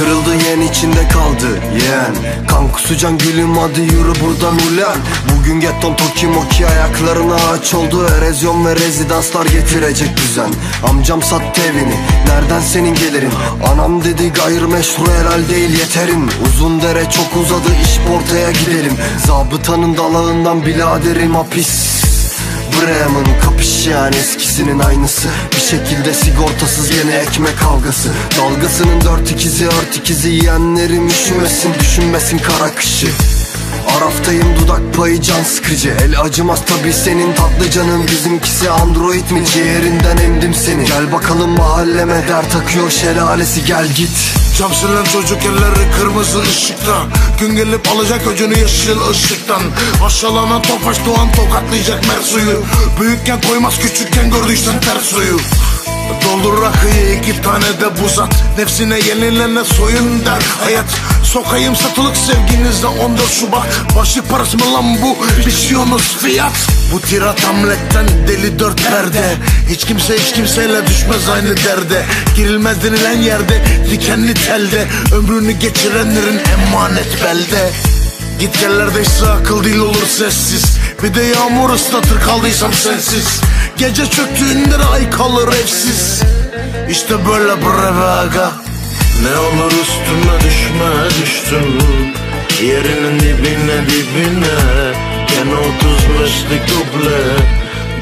Kırıldı yen içinde kaldı yeğen. Kan kusacan gülüm hadi yürü buradan ulen Bugün getton toki moki ayaklarına aç oldu. Erozyon ve rezidanslar getirecek düzen. Amcam sattı evini nereden senin gelirin? Anam dedi gayrimeşru helal değil yeterin. Uzun dere çok uzadı iş portaya gidelim. Zabıtanın dalağından biladerim hapis Bremen kapış yani eskisinin aynısı. Bir şekilde sigortasız yine ekmek kavgası. Dalgasının dört ikizi ört ikizi yiyenlerim üşümesin Düşünmesin kara kışı Araftayım dudak payı can sıkıcı. El acımaz tabi senin tatlı canın Bizimkisi android mi? Ciğerinden emdim seni. Gel bakalım mahalleme dert akıyor şelalesi. Gel git. Cam silen çocuk elleri kırmızı ışıkta Gün gelip alacak öcünü yeşil ışıktan. Aşağılanan tofaş doğan tokatlayacak mersuyu Büyükken koymaz küçükken gördüysen ters suyu. Doldur rakıyı iki tane de buz at Nefsine yenilene soyun der hayat Sokayım satılık sevginizde 14 Şubat. Başlık parası mı lan bu? Biçiyorsunuz fiyat. Bu tirat Hamlet'ten deli dört perde. Hiç kimse hiç kimseyle düşmez aynı derde. Girilmez denilen yerde dikenli telde. Ömrünü geçirenlerin emanet belde. Git yerlerde ise akıl değil olur sessiz. Bir de yağmur ıslatır kaldıysam sensiz. Gece çöktüğünde ay kalır evsiz. İşte böyle bre aga. Ne olur üstüme beşlik duble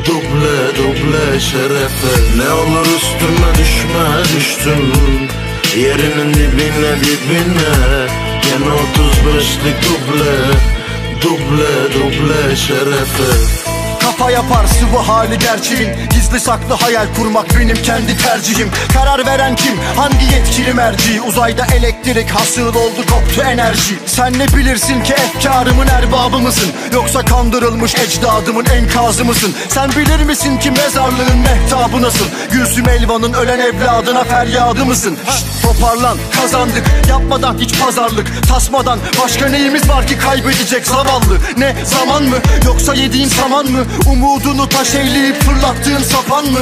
Duble duble şerefe. Ne olur üstüme düşme düştüm. Yerinin dibine dibine. Gene otuz beşlik duble Duble duble şerefe Kafa yapar sıvı hali gerçeğin Gizli saklı hayal kurmak benim kendi tercihim Karar veren kim? Hangi yetkili merci? Uzayda elektrik hasıl oldu koptu enerji Sen ne bilirsin ki efkarımın erbabı mısın? Yoksa kandırılmış ecdadımın enkazı mısın? Sen bilir misin ki mezarlığın mehtabı nasıl? Gülsüm Elvan'ın ölen evladına feryadı mısın? Şşt, toparlan kazandık yapmadan hiç pazarlık Tasmadan başka neyimiz var ki kaybedecek zavallı Ne zaman mı yoksa yediğin saman mı Umudunu taş eğleyip fırlattığın sapan mı?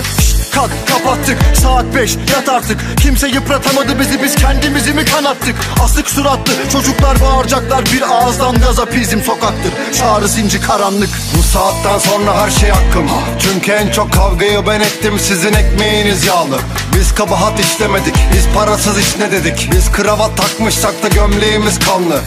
Kalk kapattık. Saat beş yat artık. Kimse yıpratamadı bizi biz kendimizi mi kanattık? Asık suratlı çocuklar bağıracaklar. Bir ağızdan gaza bizim sokaktır. Çağrı zinci karanlık. Bu saatten sonra her şey hakkım. Çünkü en çok kavgayı ben ettim. Sizin ekmeğiniz yağlı. Biz kabahat işlemedik. Biz parasız iş ne dedik? Biz kravat takmışsak da gömleğimiz kanlı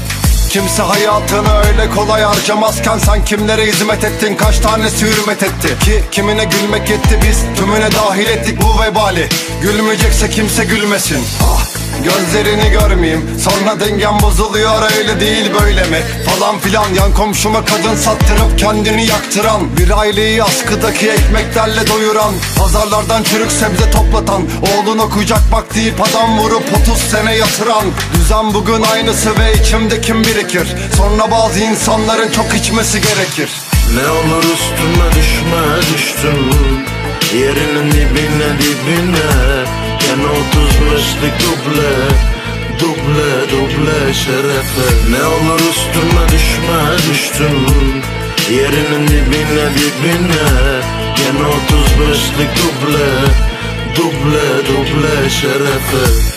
Kimse hayatını öyle kolay harcamazken Sen kimlere hizmet ettin? Kaç tanesi hürmet etti? Ki kimine gülmek yetti biz tümüne dahil ettik bu vebali. Gülmeyecekse kimse gülmesin. Ah. Gözlerini görmeyeyim. Sonra dengem bozuluyor öyle değil böyle mi? Falan filan. Yan komşuma kadın sattırıp kendini yaktıran Bir aileyi askıdaki ekmeklerle doyuran Pazarlardan çürük sebze toplatan Oğluna kucak bak deyip adam vurup 30 sene yatıran. Düzen bugün aynısı ve içimde kim birikir? Sonra bazı insanların çok içmesi gerekir. Ne olur üstüme düşme düştüm. Yerinin dibine dibine Gene otuz beşlik duble Duble duble şerefe. Ne olur üstüme düşme düştüm. Yerinin dibine dibine. Gene otuz beşlik duble Duble duble şerefe